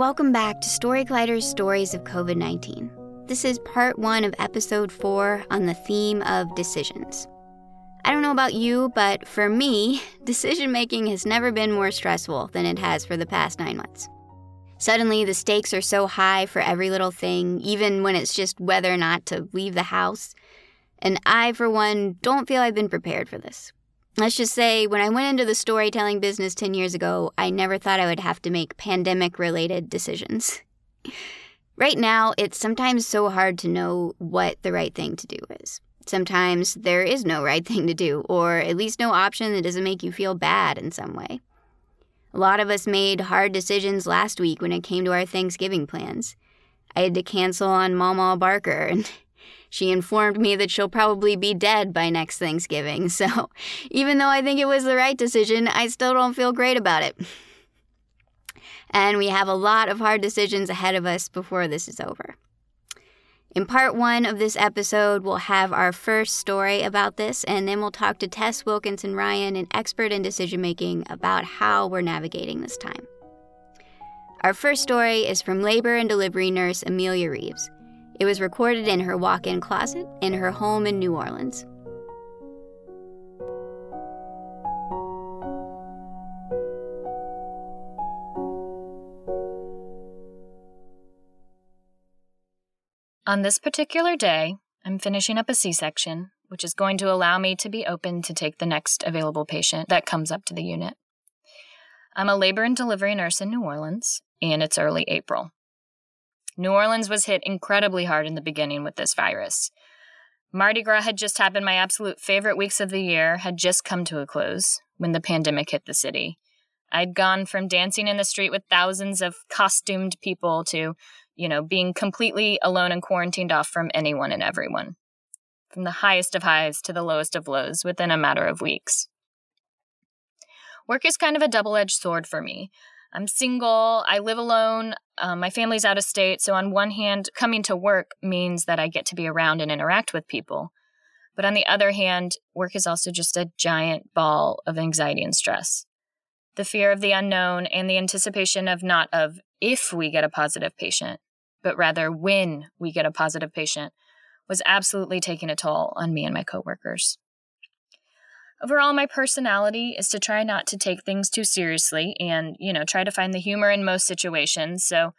welcome back to Story Collider's Stories of COVID 19. This is part one of episode four on the theme of decisions. I don't know about you, but for me, decision making has never been more stressful than it has for the past nine months. Suddenly, the stakes are so high for every little thing, even when it's just whether or not to leave the house. And I, for one, don't feel I've been prepared for this. Let's just say, when I went into the storytelling business 10 years ago, I never thought I would have to make pandemic related decisions. right now, it's sometimes so hard to know what the right thing to do is. Sometimes there is no right thing to do, or at least no option that doesn't make you feel bad in some way. A lot of us made hard decisions last week when it came to our Thanksgiving plans. I had to cancel on Mama Barker, and she informed me that she'll probably be dead by next Thanksgiving. So, even though I think it was the right decision, I still don't feel great about it. And we have a lot of hard decisions ahead of us before this is over. In part one of this episode, we'll have our first story about this, and then we'll talk to Tess Wilkinson Ryan, an expert in decision making, about how we're navigating this time. Our first story is from labor and delivery nurse Amelia Reeves. It was recorded in her walk in closet in her home in New Orleans. On this particular day, I'm finishing up a C section, which is going to allow me to be open to take the next available patient that comes up to the unit. I'm a labor and delivery nurse in New Orleans, and it's early April. New Orleans was hit incredibly hard in the beginning with this virus. Mardi Gras had just happened. My absolute favorite weeks of the year had just come to a close when the pandemic hit the city. I'd gone from dancing in the street with thousands of costumed people to you know, being completely alone and quarantined off from anyone and everyone, from the highest of highs to the lowest of lows within a matter of weeks. Work is kind of a double edged sword for me. I'm single, I live alone, um, my family's out of state, so on one hand, coming to work means that I get to be around and interact with people. But on the other hand, work is also just a giant ball of anxiety and stress. The fear of the unknown and the anticipation of not of if we get a positive patient, but rather when we get a positive patient, was absolutely taking a toll on me and my coworkers. Overall, my personality is to try not to take things too seriously and, you know, try to find the humor in most situations. So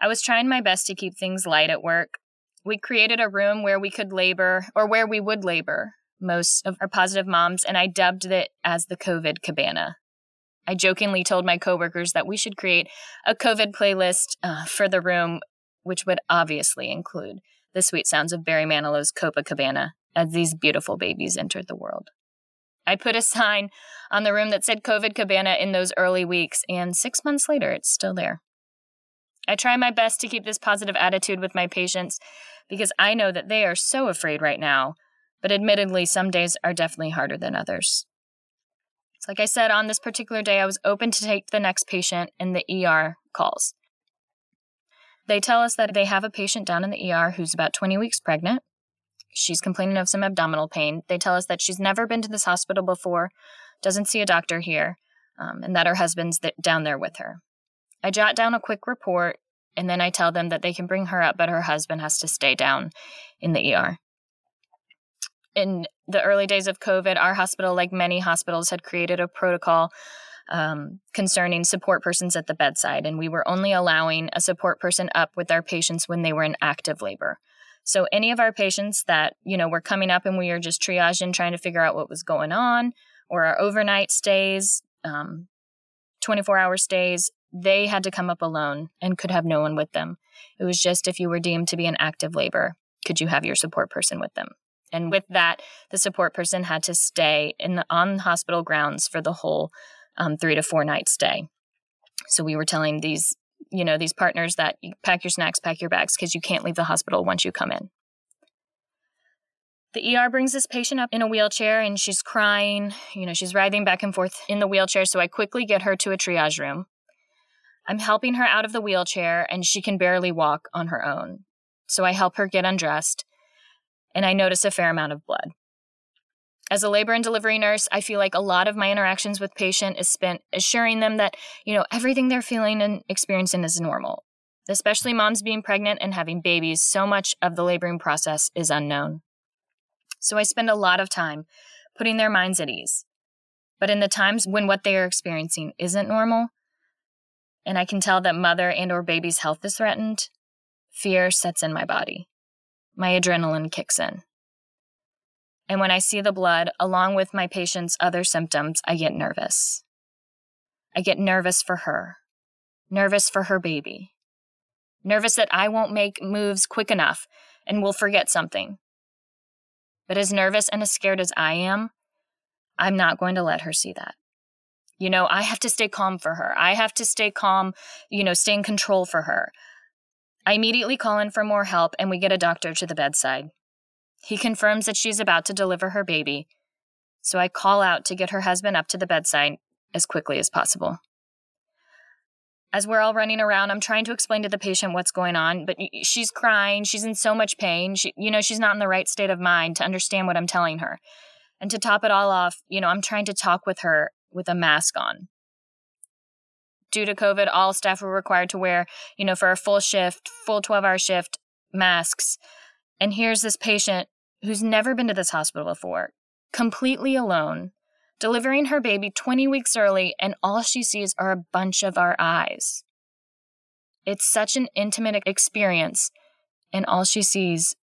I was trying my best to keep things light at work. We created a room where we could labor, or where we would labor, most of our positive moms, and I dubbed it as the COVID cabana. I jokingly told my coworkers that we should create a COVID playlist uh, for the room which would obviously include the sweet sounds of Barry Manilow's Copacabana as these beautiful babies entered the world. I put a sign on the room that said COVID Cabana in those early weeks, and six months later, it's still there. I try my best to keep this positive attitude with my patients because I know that they are so afraid right now, but admittedly, some days are definitely harder than others. So like I said, on this particular day, I was open to take the next patient, and the ER calls. They tell us that they have a patient down in the ER who's about 20 weeks pregnant. She's complaining of some abdominal pain. They tell us that she's never been to this hospital before, doesn't see a doctor here, um, and that her husband's th- down there with her. I jot down a quick report, and then I tell them that they can bring her up, but her husband has to stay down in the ER. In the early days of COVID, our hospital, like many hospitals, had created a protocol um, concerning support persons at the bedside, and we were only allowing a support person up with our patients when they were in active labor. So any of our patients that you know were coming up and we were just triaging, trying to figure out what was going on, or our overnight stays, um, 24 hour stays, they had to come up alone and could have no one with them. It was just if you were deemed to be in active labor, could you have your support person with them? And with that, the support person had to stay in the on hospital grounds for the whole um, three to four night stay. So we were telling these, you know, these partners that you pack your snacks, pack your bags, because you can't leave the hospital once you come in. The ER brings this patient up in a wheelchair and she's crying. You know, she's writhing back and forth in the wheelchair. So I quickly get her to a triage room. I'm helping her out of the wheelchair and she can barely walk on her own. So I help her get undressed and I notice a fair amount of blood. As a labor and delivery nurse, I feel like a lot of my interactions with patient is spent assuring them that, you know, everything they're feeling and experiencing is normal. Especially moms being pregnant and having babies, so much of the laboring process is unknown. So I spend a lot of time putting their minds at ease. But in the times when what they are experiencing isn't normal, and I can tell that mother and or baby's health is threatened, fear sets in my body. My adrenaline kicks in. And when I see the blood, along with my patient's other symptoms, I get nervous. I get nervous for her, nervous for her baby, nervous that I won't make moves quick enough and will forget something. But as nervous and as scared as I am, I'm not going to let her see that. You know, I have to stay calm for her. I have to stay calm, you know, stay in control for her. I immediately call in for more help and we get a doctor to the bedside. He confirms that she's about to deliver her baby, so I call out to get her husband up to the bedside as quickly as possible. As we're all running around, I'm trying to explain to the patient what's going on, but she's crying. She's in so much pain. She, you know, she's not in the right state of mind to understand what I'm telling her. And to top it all off, you know, I'm trying to talk with her with a mask on. Due to COVID, all staff were required to wear, you know, for a full shift, full 12 hour shift, masks. And here's this patient who's never been to this hospital before, completely alone, delivering her baby 20 weeks early, and all she sees are a bunch of our eyes. It's such an intimate experience, and all she sees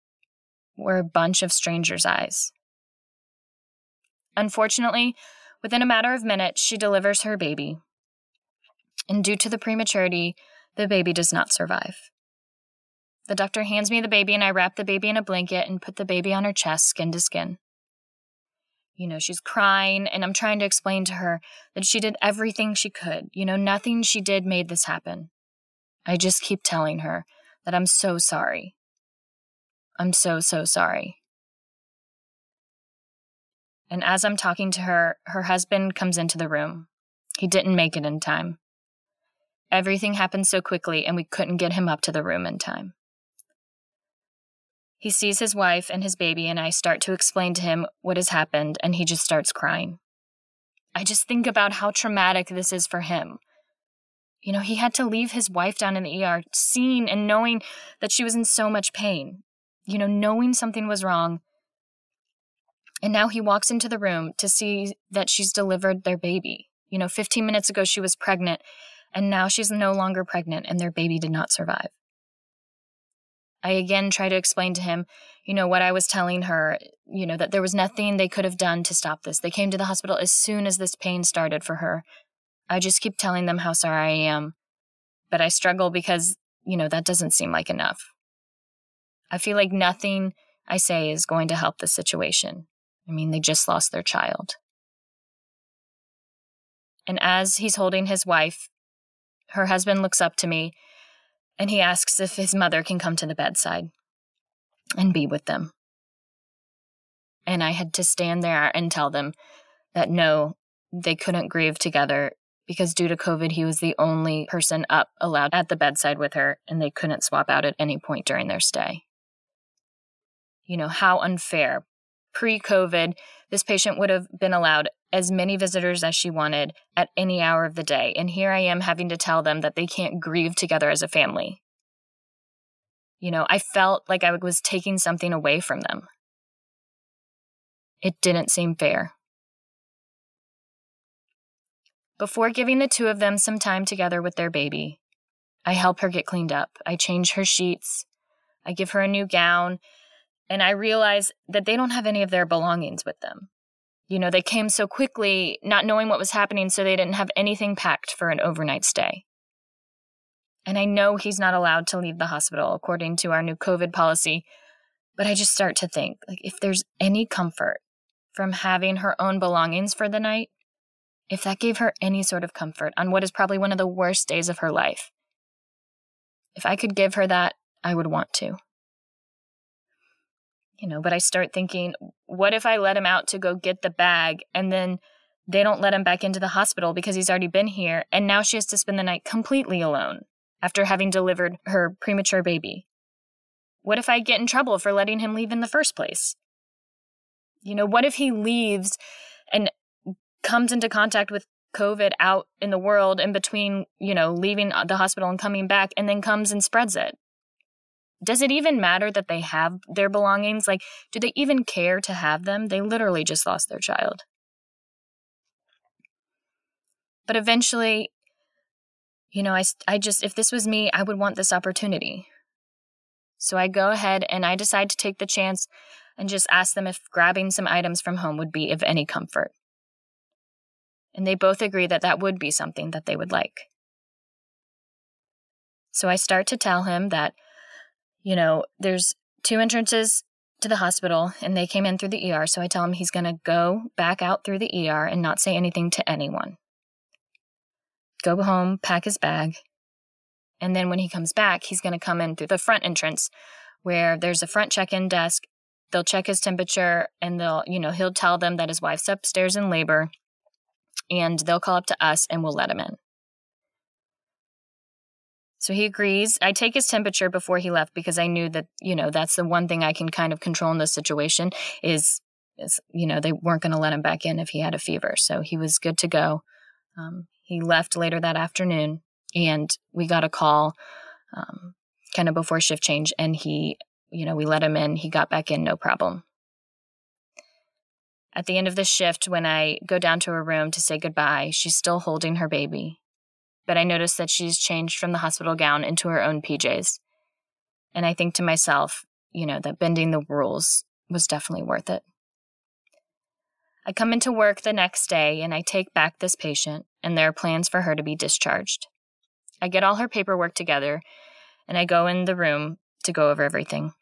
were a bunch of strangers' eyes. Unfortunately, within a matter of minutes, she delivers her baby. And due to the prematurity, the baby does not survive. The doctor hands me the baby, and I wrap the baby in a blanket and put the baby on her chest, skin to skin. You know, she's crying, and I'm trying to explain to her that she did everything she could. You know, nothing she did made this happen. I just keep telling her that I'm so sorry. I'm so, so sorry. And as I'm talking to her, her husband comes into the room. He didn't make it in time. Everything happened so quickly, and we couldn't get him up to the room in time. He sees his wife and his baby, and I start to explain to him what has happened, and he just starts crying. I just think about how traumatic this is for him. You know, he had to leave his wife down in the ER, seeing and knowing that she was in so much pain. You know, knowing something was wrong and now he walks into the room to see that she's delivered their baby. You know, 15 minutes ago she was pregnant, and now she's no longer pregnant, and their baby did not survive. I again try to explain to him, you know, what I was telling her, you know, that there was nothing they could have done to stop this. They came to the hospital as soon as this pain started for her. I just keep telling them how sorry I am. But I struggle because, you know, that doesn't seem like enough. I feel like nothing I say is going to help the situation. I mean, they just lost their child. And as he's holding his wife, her husband looks up to me and he asks if his mother can come to the bedside and be with them. And I had to stand there and tell them that no, they couldn't grieve together because due to COVID, he was the only person up allowed at the bedside with her, and they couldn't swap out at any point during their stay. You know, how unfair pre COVID, this patient would have been allowed as many visitors as she wanted at any hour of the day. And here I am having to tell them that they can't grieve together as a family. You know, I felt like I was taking something away from them. It didn't seem fair. Before giving the two of them some time together with their baby, I help her get cleaned up. I change her sheets. I give her a new gown and I realize that they don't have any of their belongings with them. You know, they came so quickly, not knowing what was happening, so they didn't have anything packed for an overnight stay. And I know he's not allowed to leave the hospital according to our new COVID policy, but I just start to think like if there's any comfort from having her own belongings for the night, if that gave her any sort of comfort on what is probably one of the worst days of her life, if I could give her that, I would want to you know, but I start thinking, what if I let him out to go get the bag and then they don't let him back into the hospital because he's already been here and now she has to spend the night completely alone after having delivered her premature baby? What if I get in trouble for letting him leave in the first place? You know, what if he leaves and comes into contact with COVID out in the world in between, you know, leaving uh, the hospital and coming back and then comes and spreads it? Does it even matter that they have their belongings? Like, do they even care to have them? They literally just lost their child. But eventually, you know, I, I just, if this was me, I would want this opportunity. So I go ahead and I decide to take the chance and just ask them if grabbing some items from home would be of any comfort. And they both agree that that would be something that they would like. So I start to tell him that, you know, there's two entrances to the hospital and they came in through the ER. So I tell him he's going to go back out through the ER and not say anything to anyone. Go home, pack his bag. And then when he comes back, he's going to come in through the front entrance where there's a front check in desk. They'll check his temperature and they'll, you know, he'll tell them that his wife's upstairs in labor and they'll call up to us and we'll let him in. So he agrees. I take his temperature before he left because I knew that, you know, that's the one thing I can kind of control in this situation is, is you know, they weren't going to let him back in if he had a fever. So he was good to go. Um, he left later that afternoon and we got a call um, kind of before shift change and he, you know, we let him in. He got back in, no problem. At the end of the shift, when I go down to her room to say goodbye, she's still holding her baby. But I notice that she's changed from the hospital gown into her own PJs. And I think to myself, you know, that bending the rules was definitely worth it. I come into work the next day and I take back this patient, and there are plans for her to be discharged. I get all her paperwork together and I go in the room to go over everything.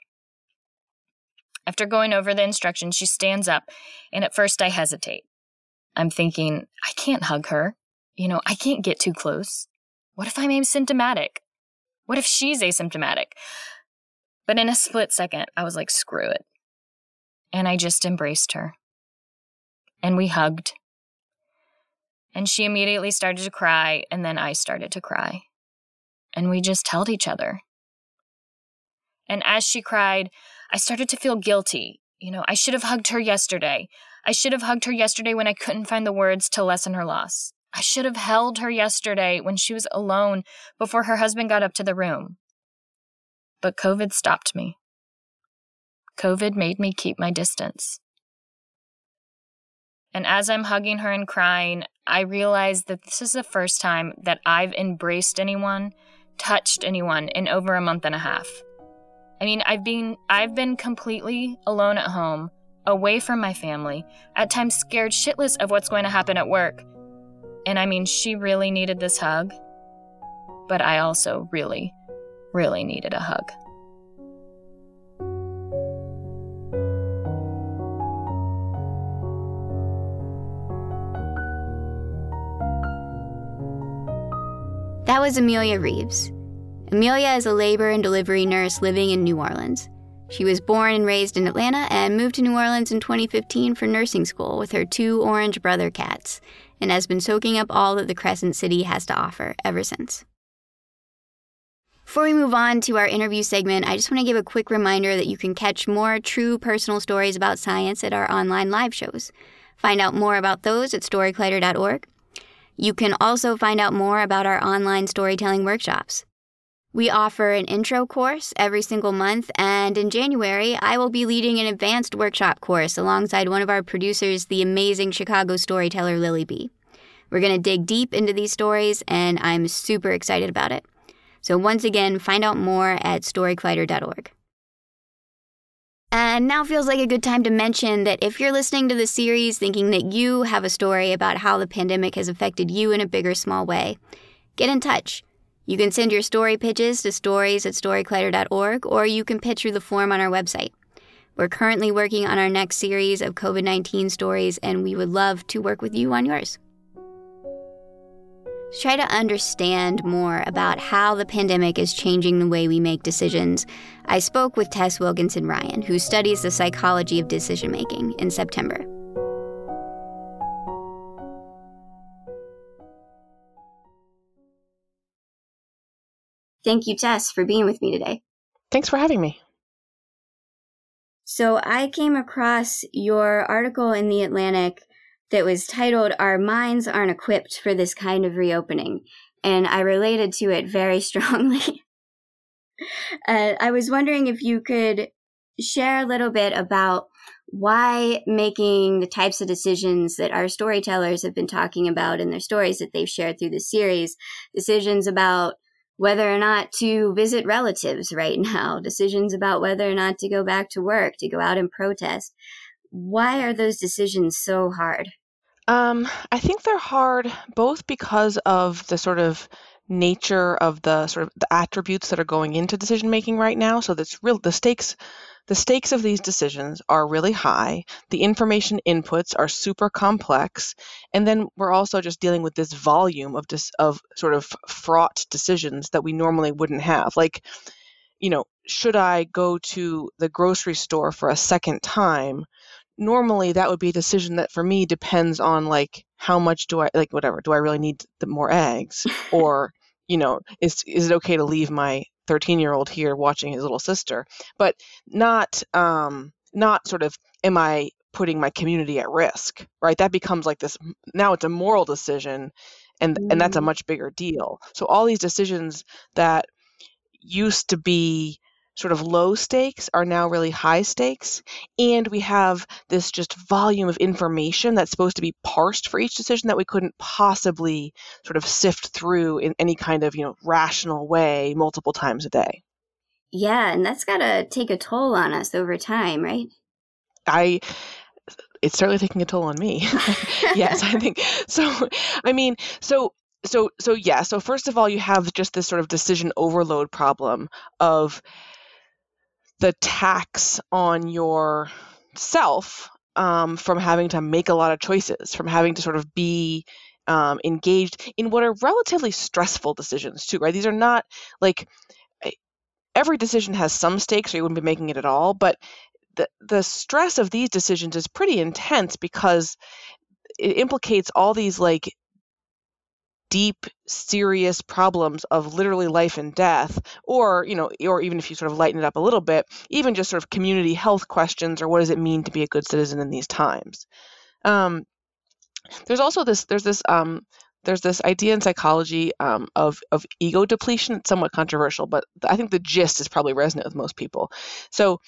After going over the instructions, she stands up, and at first I hesitate. I'm thinking, I can't hug her. You know, I can't get too close. What if I'm asymptomatic? What if she's asymptomatic? But in a split second, I was like, screw it. And I just embraced her. And we hugged. And she immediately started to cry, and then I started to cry. And we just held each other. And as she cried, I started to feel guilty. You know, I should have hugged her yesterday. I should have hugged her yesterday when I couldn't find the words to lessen her loss. I should have held her yesterday when she was alone before her husband got up to the room. But COVID stopped me. COVID made me keep my distance. And as I'm hugging her and crying, I realize that this is the first time that I've embraced anyone, touched anyone in over a month and a half. I mean, I've been I've been completely alone at home, away from my family, at times scared shitless of what's going to happen at work. And I mean, she really needed this hug, but I also really really needed a hug. That was Amelia Reeves. Amelia is a labor and delivery nurse living in New Orleans. She was born and raised in Atlanta and moved to New Orleans in 2015 for nursing school with her two orange brother cats, and has been soaking up all that the Crescent City has to offer ever since. Before we move on to our interview segment, I just want to give a quick reminder that you can catch more true personal stories about science at our online live shows. Find out more about those at storycollider.org. You can also find out more about our online storytelling workshops. We offer an intro course every single month, and in January, I will be leading an advanced workshop course alongside one of our producers, the amazing Chicago storyteller Lily Be. We're going to dig deep into these stories, and I'm super excited about it. So, once again, find out more at storycollider.org. And now feels like a good time to mention that if you're listening to the series thinking that you have a story about how the pandemic has affected you in a big or small way, get in touch. You can send your story pitches to stories at storycollider.org, or you can pitch through the form on our website. We're currently working on our next series of COVID 19 stories, and we would love to work with you on yours. Try to understand more about how the pandemic is changing the way we make decisions, I spoke with Tess Wilkinson Ryan, who studies the psychology of decision making, in September. Thank you, Tess, for being with me today. Thanks for having me. So, I came across your article in The Atlantic that was titled Our Minds Aren't Equipped for This Kind of Reopening. And I related to it very strongly. uh, I was wondering if you could share a little bit about why making the types of decisions that our storytellers have been talking about in their stories that they've shared through the series, decisions about whether or not to visit relatives right now, decisions about whether or not to go back to work, to go out and protest. Why are those decisions so hard? Um, I think they're hard both because of the sort of nature of the sort of the attributes that are going into decision making right now. So that's real the stakes the stakes of these decisions are really high. The information inputs are super complex, and then we're also just dealing with this volume of dis, of sort of fraught decisions that we normally wouldn't have. Like, you know, should I go to the grocery store for a second time? Normally, that would be a decision that for me depends on like how much do I like whatever do I really need the more eggs or you know is is it okay to leave my 13 year old here watching his little sister, but not um, not sort of am I putting my community at risk, right? That becomes like this now it's a moral decision and mm. and that's a mm. much bigger deal. So all these decisions that used to be sort of low stakes are now really high stakes. And we have this just volume of information that's supposed to be parsed for each decision that we couldn't possibly sort of sift through in any kind of, you know, rational way multiple times a day. Yeah, and that's got to take a toll on us over time, right? I it's certainly taking a toll on me. yes, I think so. I mean, so so so yeah. So first of all, you have just this sort of decision overload problem of the tax on your self um, from having to make a lot of choices, from having to sort of be um, engaged in what are relatively stressful decisions too, right? These are not like every decision has some stakes, or you wouldn't be making it at all. But the the stress of these decisions is pretty intense because it implicates all these like deep serious problems of literally life and death or you know or even if you sort of lighten it up a little bit even just sort of community health questions or what does it mean to be a good citizen in these times um, there's also this there's this um, there's this idea in psychology um, of of ego depletion. It's somewhat controversial, but I think the gist is probably resonant with most people. So,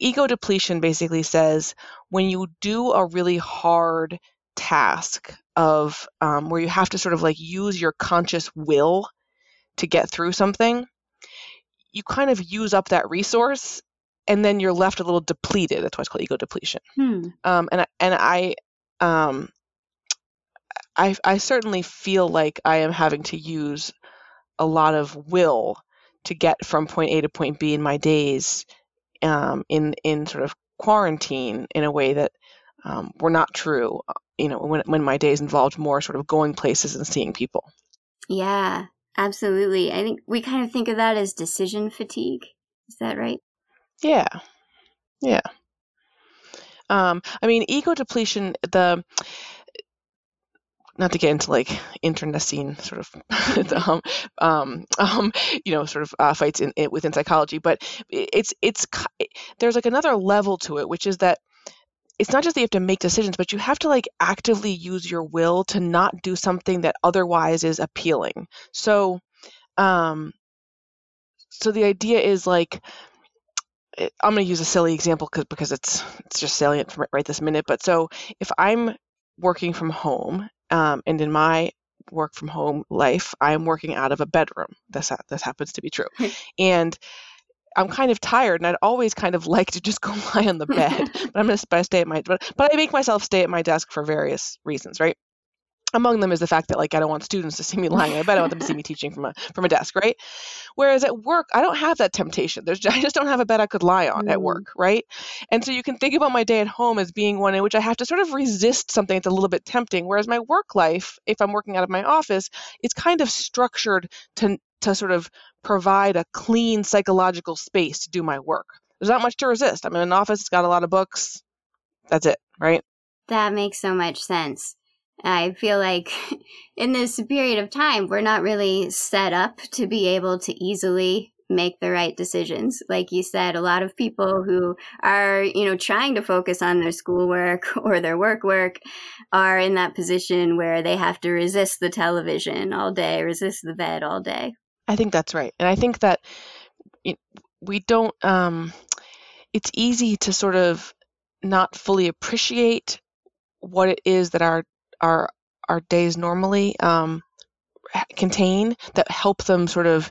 ego depletion basically says when you do a really hard task of um, where you have to sort of like use your conscious will to get through something, you kind of use up that resource and then you're left a little depleted. That's why it's called ego depletion. Hmm. Um, and and I, um, I I certainly feel like I am having to use a lot of will to get from point A to point B in my days, um, in in sort of quarantine in a way that um, were not true you know when when my days involved more sort of going places and seeing people. Yeah absolutely. I think we kind of think of that as decision fatigue. Is that right? Yeah. Yeah. Um i mean ego depletion the not to get into like internecine sort of um, um, um, you know sort of uh, fights in, in, within psychology but it's it's there's like another level to it which is that it's not just that you have to make decisions, but you have to like actively use your will to not do something that otherwise is appealing. So, um, so the idea is like, eh, I'm going to use a silly example because because it's it's just salient right this minute. But so if I'm working from home, um, and in my work from home life, I'm working out of a bedroom. This this happens to be true, and I'm kind of tired and I'd always kind of like to just go lie on the bed. but I'm going to stay at my but, but I make myself stay at my desk for various reasons, right? Among them is the fact that like I don't want students to see me lying in my bed. I want them to see me teaching from a from a desk, right? Whereas at work, I don't have that temptation. There's I just don't have a bed I could lie on mm. at work, right? And so you can think about my day at home as being one in which I have to sort of resist something that's a little bit tempting. Whereas my work life, if I'm working out of my office, it's kind of structured to to sort of provide a clean psychological space to do my work. There's not much to resist. I'm in an office, it's got a lot of books. That's it, right? That makes so much sense. I feel like in this period of time, we're not really set up to be able to easily make the right decisions. Like you said, a lot of people who are, you know, trying to focus on their schoolwork or their work work are in that position where they have to resist the television all day, resist the bed all day. I think that's right. And I think that we don't, um, it's easy to sort of not fully appreciate what it is that our, our, our days normally um, contain that help them sort of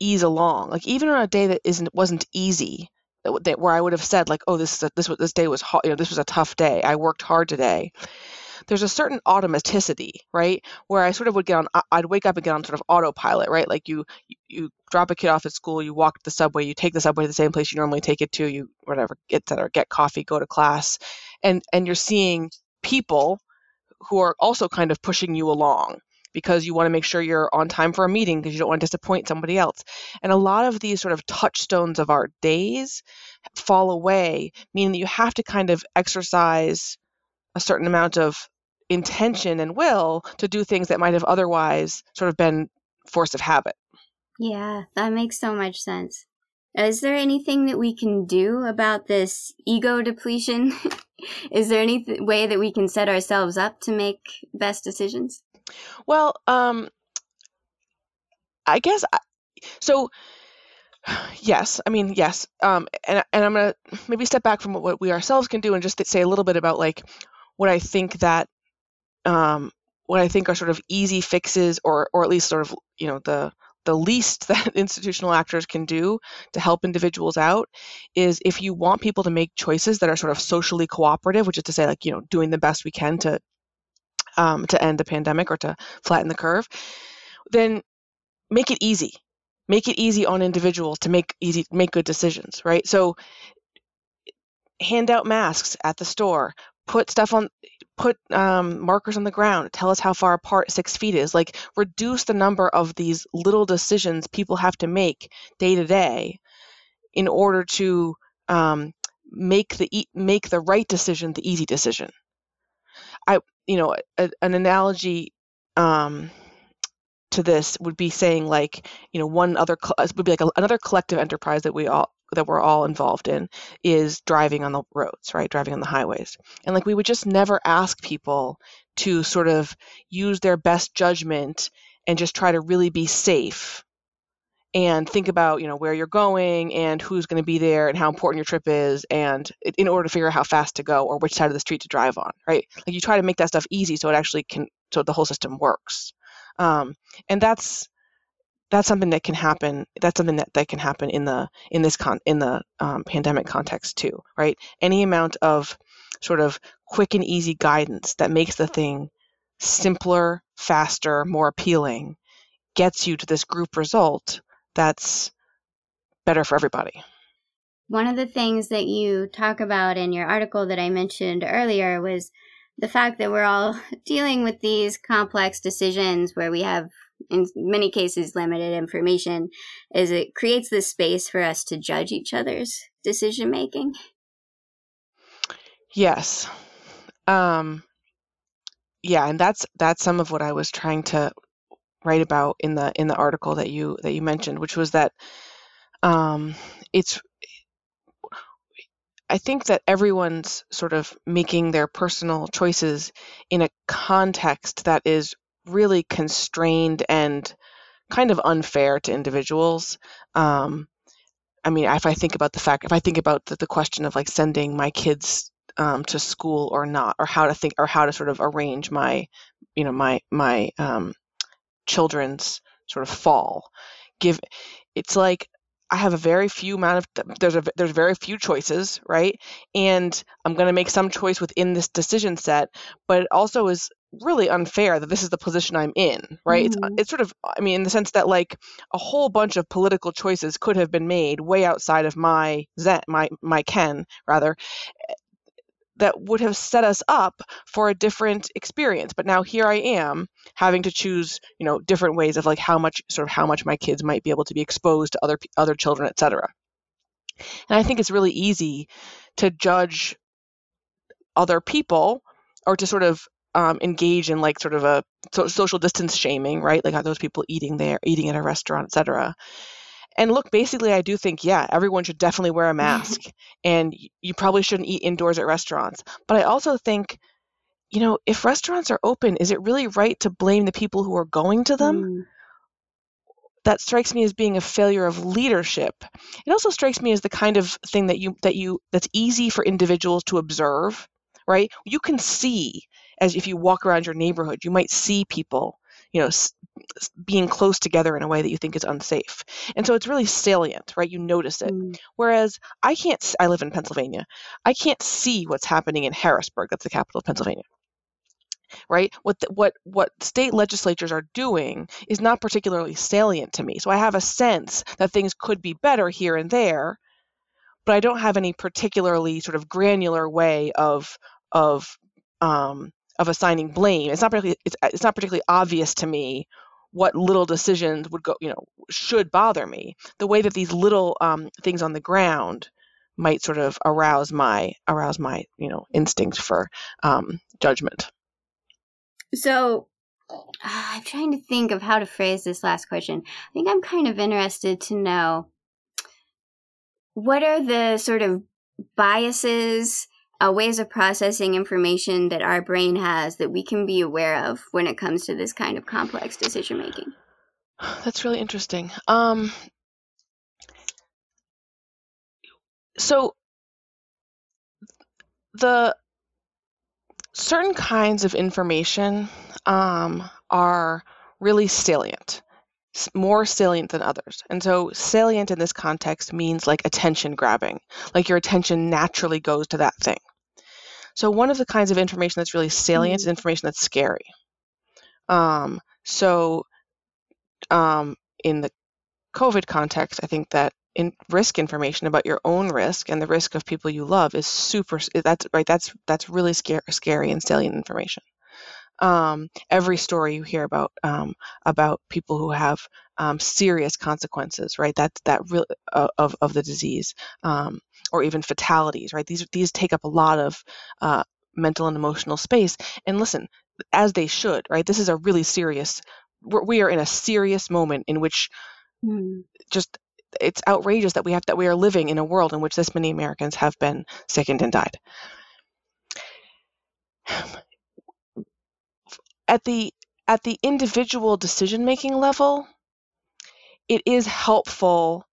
ease along. Like even on a day that isn't wasn't easy, that, that where I would have said like, oh, this is a, this this day was hot, you know, this was a tough day. I worked hard today. There's a certain automaticity, right? Where I sort of would get on, I'd wake up and get on sort of autopilot, right? Like you, you drop a kid off at school, you walk the subway, you take the subway to the same place you normally take it to, you whatever, get there, get coffee, go to class, and and you're seeing people who are also kind of pushing you along because you want to make sure you're on time for a meeting because you don't want to disappoint somebody else. And a lot of these sort of touchstones of our days fall away, meaning that you have to kind of exercise a certain amount of intention and will to do things that might have otherwise sort of been force of habit. Yeah, that makes so much sense. Is there anything that we can do about this ego depletion? Is there any th- way that we can set ourselves up to make best decisions? Well, um, I guess I, so. Yes, I mean yes, um, and and I'm gonna maybe step back from what we ourselves can do and just say a little bit about like what I think that um, what I think are sort of easy fixes, or or at least sort of you know the the least that institutional actors can do to help individuals out is if you want people to make choices that are sort of socially cooperative, which is to say like you know doing the best we can to um, to end the pandemic or to flatten the curve, then make it easy. Make it easy on individuals to make easy make good decisions, right? So hand out masks at the store, put stuff on put um, markers on the ground tell us how far apart six feet is like reduce the number of these little decisions people have to make day to day in order to um, make the make the right decision the easy decision. I you know, a, an analogy um, to this would be saying like, you know, one other would be like a, another collective enterprise that we all that we're all involved in is driving on the roads, right? Driving on the highways. And like we would just never ask people to sort of use their best judgment and just try to really be safe and think about you know where you're going and who's going to be there and how important your trip is and in order to figure out how fast to go or which side of the street to drive on right like you try to make that stuff easy so it actually can so the whole system works um, and that's that's something that can happen that's something that, that can happen in the in this con in the um, pandemic context too right any amount of sort of quick and easy guidance that makes the thing simpler faster more appealing gets you to this group result that's better for everybody. One of the things that you talk about in your article that I mentioned earlier was the fact that we're all dealing with these complex decisions where we have in many cases limited information is it creates this space for us to judge each other's decision making yes. Um yeah and that's that's some of what i was trying to write about in the in the article that you that you mentioned, which was that um, it's I think that everyone's sort of making their personal choices in a context that is really constrained and kind of unfair to individuals. Um, I mean, if I think about the fact, if I think about the, the question of like sending my kids um, to school or not, or how to think, or how to sort of arrange my, you know, my my um, children's sort of fall. Give it's like I have a very few amount of there's a there's very few choices, right? And I'm going to make some choice within this decision set, but it also is really unfair that this is the position I'm in, right? Mm-hmm. It's it's sort of I mean in the sense that like a whole bunch of political choices could have been made way outside of my zen, my my ken rather that would have set us up for a different experience. But now here i am having to choose you know different ways of like how much sort of how much my kids might be able to be exposed to other other children etc and i think it's really easy to judge other people or to sort of um, engage in like sort of a so social distance shaming right? Like are those people eating there eating at a restaurant etc and look, basically, I do think, yeah, everyone should definitely wear a mask, and you probably shouldn't eat indoors at restaurants. But I also think, you know, if restaurants are open, is it really right to blame the people who are going to them? Mm. That strikes me as being a failure of leadership. It also strikes me as the kind of thing that you that you that's easy for individuals to observe, right? You can see as if you walk around your neighborhood, you might see people you know being close together in a way that you think is unsafe. And so it's really salient right? You notice it. Mm. whereas i can't i live in pennsylvania. I can't see what's happening in harrisburg that's the capital of pennsylvania right? What the, what what state legislatures are doing is not particularly salient to me. So i have a sense that things could be better here and there but i don't have any particularly sort of granular way of of um, of assigning blame. It's not particularly it's, it's not particularly obvious to me what little decisions would go you know should bother me. The way that these little um, things on the ground might sort of arouse my arouse my you know instinct for um, judgment. So uh, I'm trying to think of how to phrase this last question. I think I'm kind of interested to know what are the sort of biases uh, ways of processing information that our brain has that we can be aware of when it comes to this kind of complex decision making? That's really interesting. Um, so the certain kinds of information um, are really salient more salient than others. And so, salient in this context means like attention grabbing, like your attention naturally goes to that thing. So, one of the kinds of information that's really salient mm-hmm. is information that's scary. Um, so, um, in the COVID context, I think that in risk information about your own risk and the risk of people you love is super. That's right. That's that's really scary, scary and salient information um, every story you hear about um, about people who have um, serious consequences, right? That that real uh, of of the disease, um, or even fatalities, right? These these take up a lot of uh, mental and emotional space. And listen, as they should, right? This is a really serious. We're, we are in a serious moment in which mm. just it's outrageous that we have that we are living in a world in which this many Americans have been sickened and died at the at the individual decision making level, it is helpful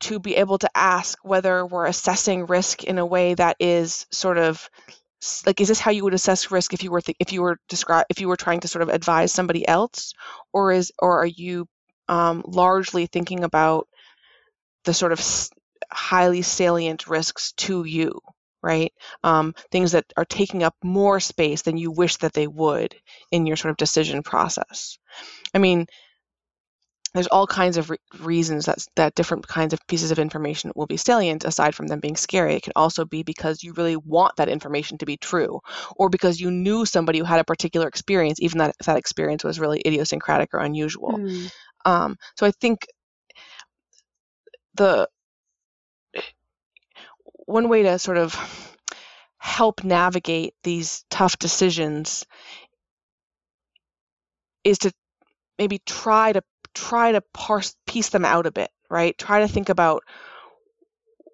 to be able to ask whether we're assessing risk in a way that is sort of like is this how you would assess risk if you were th- if you were describe if you were trying to sort of advise somebody else or is or are you um, largely thinking about the sort of s- highly salient risks to you right? Um, things that are taking up more space than you wish that they would in your sort of decision process. I mean, there's all kinds of re- reasons that that different kinds of pieces of information will be salient aside from them being scary it can also be because you really want that information to be true or because you knew somebody who had a particular experience even that that experience was really idiosyncratic or unusual mm. um, so i think the one way to sort of help navigate these tough decisions is to maybe try to try to parse piece them out a bit right? Try to think about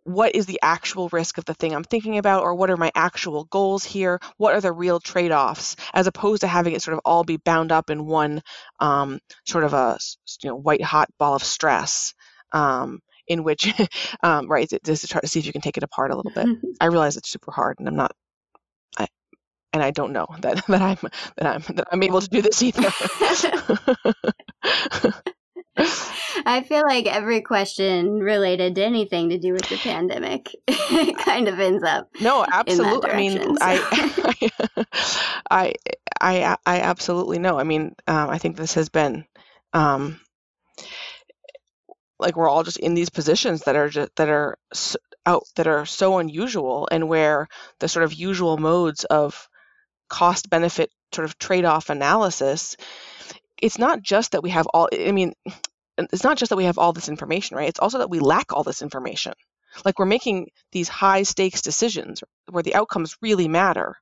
what is the actual risk of the thing i'm thinking about or what are my actual goals here? What are the real trade-offs? As opposed to having it sort of all be bound up in one um, sort of a you know white hot ball of stress um, in which, um, right, just to try to see if you can take it apart a little bit. I realize it's super hard, and I'm not, and I don't know that that I'm that I'm that I'm able to do this either. I feel like every question related to anything to do with the pandemic kind of ends up. No, absolutely. I mean, I, I, I, I, absolutely know. I mean, um, I think this has been um, like we're all just in these positions that are just that are out that are so unusual and where the sort of usual modes of cost benefit sort of trade-off analysis it's not just that we have all i mean it's not just that we have all this information right? It's also that we lack all this information. Like we're making these high stakes decisions where the outcomes really matter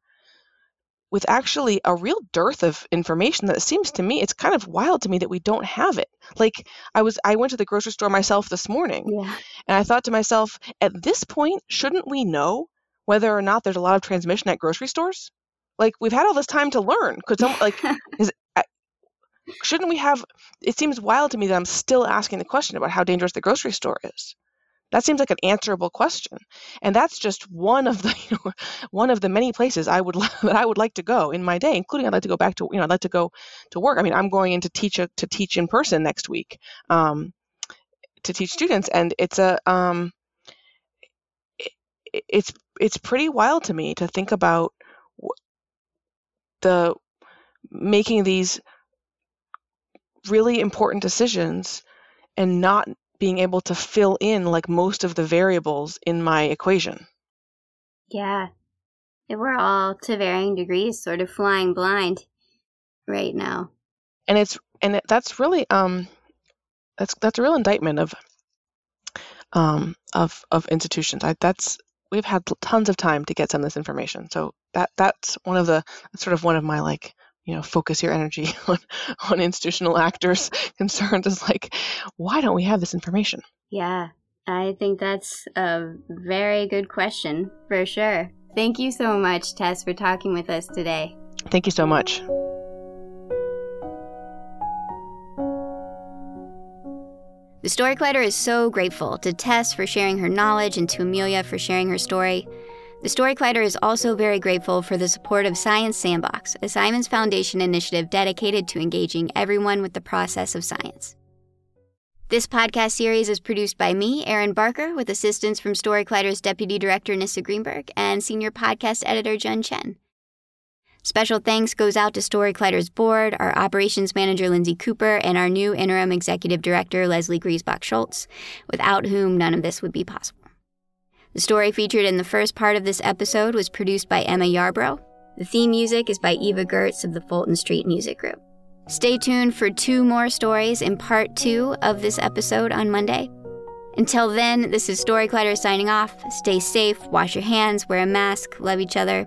with actually a real dearth of information that it seems to me it's kind of wild to me that we don't have it. Like i was i went to the grocery store myself this morning Yeah. and i thought to myself at this point shouldn't we know whether or not there's a lot of transmission at grocery stores like we've had all this time to learn. Could some like is shouldn't we have it seems wild to me that i'm still asking the question about how dangerous the grocery store is. That seems like an answerable question and that's just one of the you know, one of the many places i would that i would like to go in my day including i'd like to go back to you know i'd like to go to work. I mean i'm going in to teach a, to teach in person next week um, to teach students and it's a um, it, it's it's pretty wild to me to think about the making these really important decisions and not being able to fill in like most of the variables in my equation. Yeah. We're all, to varying degrees, sort of flying blind right now. And it's and that's really um that's that's a real indictment of um of of institutions. I, that's we've had tons of time to get some of this information. So that that's one of the sort of one of my like you know focus your energy on on institutional actors concerns is like why don't we have this information? Yeah. I think that's a very good question, for sure. Thank you so much, Tess, for talking with us today. Thank you so much. The Story Collider is so grateful to Tess for sharing her knowledge and to Amelia for sharing her story. The Story Collider is also very grateful for the support of Science Sandbox, a Simons Foundation initiative dedicated to engaging everyone with the process of science. This podcast series is produced by me, Erin Barker, with assistance from Story Collider's Deputy Director Nissa Greenberg and Senior Podcast Editor Jun Chen. Special thanks goes out to Story Collider's board, our operations manager Lindsay Cooper, and our new interim executive director Leslie Griesbach Schultz, without whom none of this would be possible. The story featured in the first part of this episode was produced by Emma Yarbrough. The theme music is by Eva Gertz of the Fulton Street Music Group. Stay tuned for two more stories in part two of this episode on Monday. Until then, this is Story Collider signing off. Stay safe, wash your hands, wear a mask, love each other.